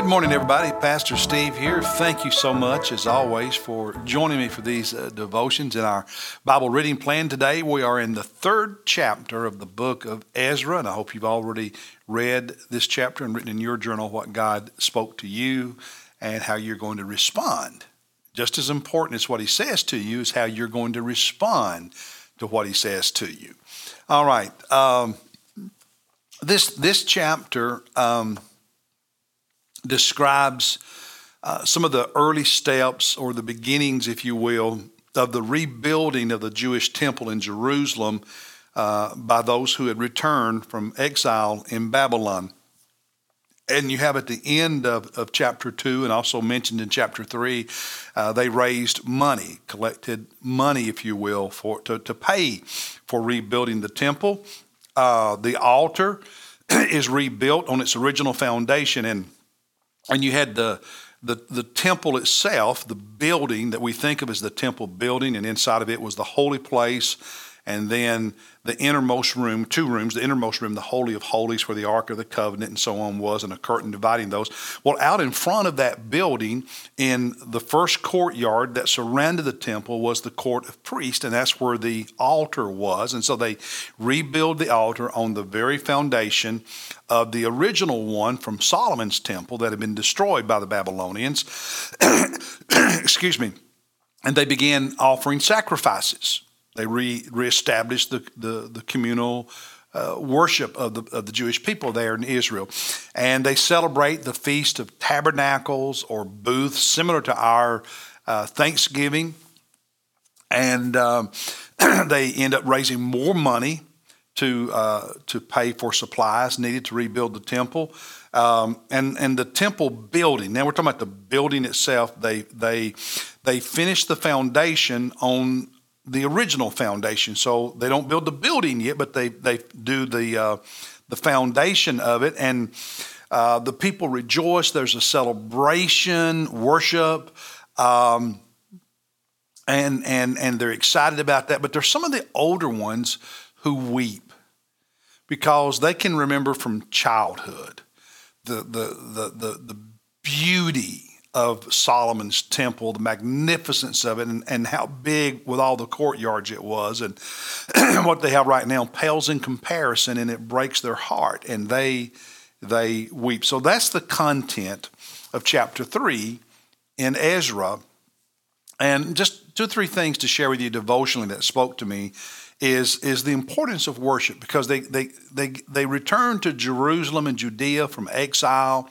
good morning, everybody. Pastor Steve here. Thank you so much, as always, for joining me for these uh, devotions in our Bible reading plan today. We are in the third chapter of the book of Ezra, and I hope you've already read this chapter and written in your journal what God spoke to you and how you're going to respond. Just as important as what He says to you is how you're going to respond to what He says to you. All right. Um, this this chapter. Um, describes uh, some of the early steps or the beginnings, if you will, of the rebuilding of the Jewish temple in Jerusalem uh, by those who had returned from exile in Babylon. And you have at the end of, of chapter 2, and also mentioned in chapter 3, uh, they raised money, collected money, if you will, for to, to pay for rebuilding the temple. Uh, the altar is rebuilt on its original foundation. And and you had the the, the temple itself, the building that we think of as the temple building, and inside of it was the holy place, and then the innermost room, two rooms, the innermost room, the Holy of Holies, where the Ark of the Covenant and so on was, and a curtain dividing those. Well, out in front of that building, in the first courtyard that surrounded the temple, was the court of priests, and that's where the altar was. And so they rebuild the altar on the very foundation of the original one from Solomon's temple that had been destroyed by the Babylonians. Excuse me. And they began offering sacrifices. They re- reestablished the, the, the communal uh, worship of the, of the Jewish people there in Israel. And they celebrate the Feast of Tabernacles or booths, similar to our uh, Thanksgiving. And um, they end up raising more money to, uh, to pay for supplies needed to rebuild the temple. Um, and, and the temple building, now we're talking about the building itself, they, they, they finished the foundation on the original foundation. So they don't build the building yet, but they they do the uh, the foundation of it, and uh, the people rejoice. There's a celebration, worship. Um, and, and, and they're excited about that. But there's some of the older ones who weep because they can remember from childhood the, the, the, the, the beauty of Solomon's temple, the magnificence of it, and, and how big with all the courtyards it was, and what they have right now pales in comparison, and it breaks their heart, and they they weep. So that's the content of chapter three in Ezra, and just two or three things to share with you devotionally that spoke to me is is the importance of worship because they they they they returned to Jerusalem and Judea from exile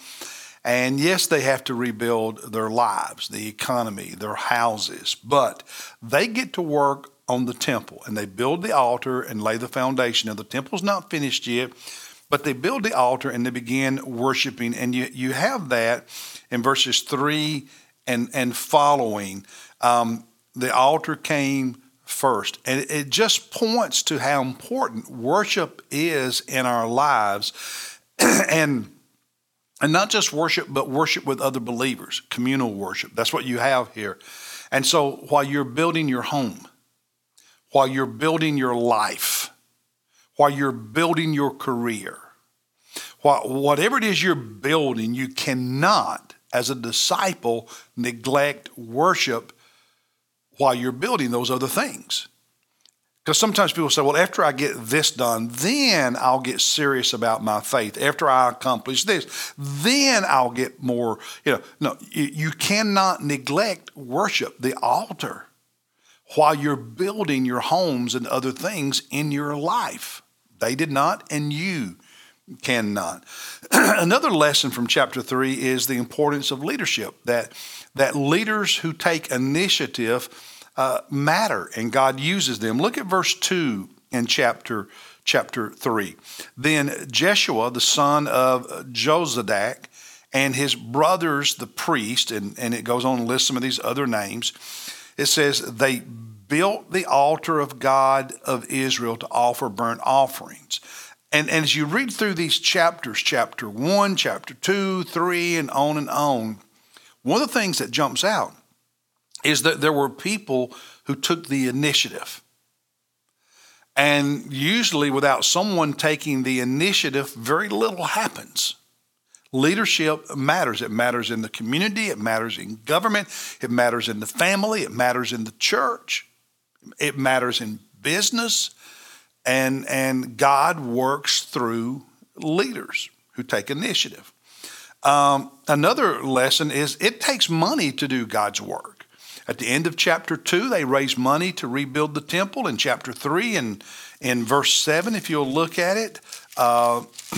and yes, they have to rebuild their lives, the economy, their houses, but they get to work on the temple and they build the altar and lay the foundation. Now, the temple's not finished yet, but they build the altar and they begin worshiping. And you, you have that in verses 3 and, and following. Um, the altar came first. And it just points to how important worship is in our lives. and and not just worship, but worship with other believers, communal worship. That's what you have here. And so while you're building your home, while you're building your life, while you're building your career, while, whatever it is you're building, you cannot, as a disciple, neglect worship while you're building those other things. Because sometimes people say, well, after I get this done, then I'll get serious about my faith. After I accomplish this, then I'll get more. You know, no, you, cannot neglect worship, the altar, while you're building your homes and other things in your life. They did not, and you cannot. Another lesson from chapter 3 is the importance of leadership, that, that leaders who take initiative uh, matter and God uses them. Look at verse 2 in chapter chapter 3. Then Jeshua, the son of Jozadak, and his brothers, the priest, and, and it goes on to list some of these other names. It says, they built the altar of God of Israel to offer burnt offerings. And, and as you read through these chapters, chapter 1, chapter 2, 3, and on and on, one of the things that jumps out is that there were people who took the initiative. And usually, without someone taking the initiative, very little happens. Leadership matters. It matters in the community, it matters in government, it matters in the family, it matters in the church, it matters in business. And, and God works through leaders who take initiative. Um, another lesson is it takes money to do God's work. At the end of chapter 2, they raised money to rebuild the temple. In chapter 3 and in verse 7, if you'll look at it, uh,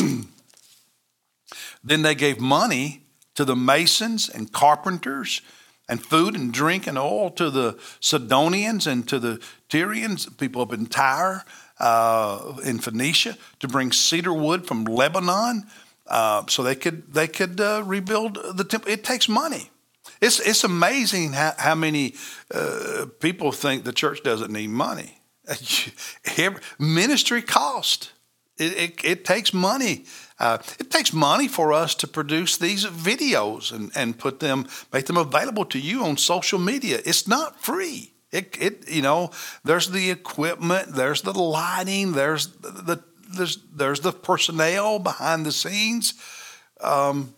then they gave money to the masons and carpenters and food and drink and oil to the Sidonians and to the Tyrians, people up in Tyre, uh, in Phoenicia, to bring cedar wood from Lebanon uh, so they could they could uh, rebuild the temple. It takes money. It's it's amazing how, how many uh, people think the church doesn't need money. Ministry cost. It, it, it takes money. Uh, it takes money for us to produce these videos and, and put them, make them available to you on social media. It's not free. It, it you know, there's the equipment, there's the lighting, there's the, the there's there's the personnel behind the scenes, um,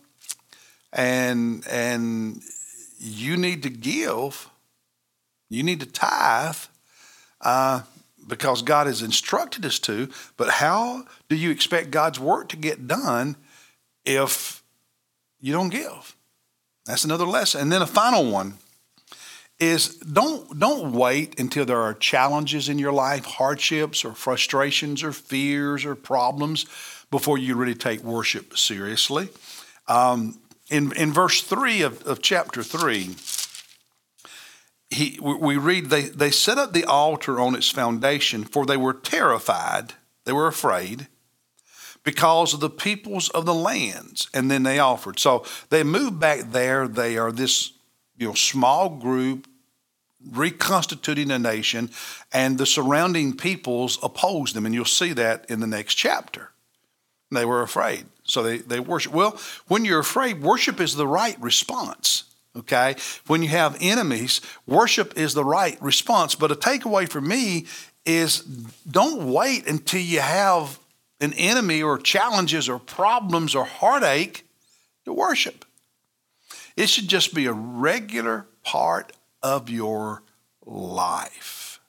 and and you need to give, you need to tithe, uh, because God has instructed us to. But how do you expect God's work to get done if you don't give? That's another lesson. And then a final one is don't don't wait until there are challenges in your life, hardships or frustrations or fears or problems before you really take worship seriously. Um, in in verse three of, of chapter three, he, we read they they set up the altar on its foundation, for they were terrified, they were afraid because of the peoples of the lands, and then they offered. So they moved back there. They are this you know, small group reconstituting a nation, and the surrounding peoples opposed them. And you'll see that in the next chapter. They were afraid, so they, they worship. Well, when you're afraid, worship is the right response. Okay? When you have enemies, worship is the right response. But a takeaway for me is don't wait until you have an enemy or challenges or problems or heartache to worship. It should just be a regular part of your life.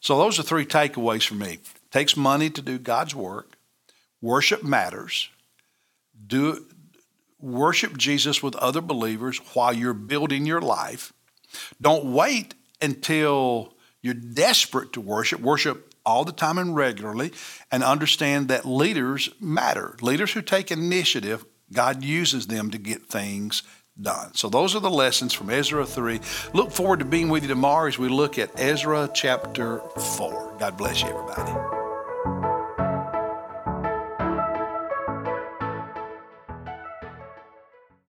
So, those are three takeaways for me. It takes money to do God's work. Worship matters. Do worship Jesus with other believers while you're building your life. Don't wait until you're desperate to worship. Worship all the time and regularly, and understand that leaders matter. Leaders who take initiative God uses them to get things done. So those are the lessons from Ezra 3. Look forward to being with you tomorrow as we look at Ezra chapter 4. God bless you, everybody.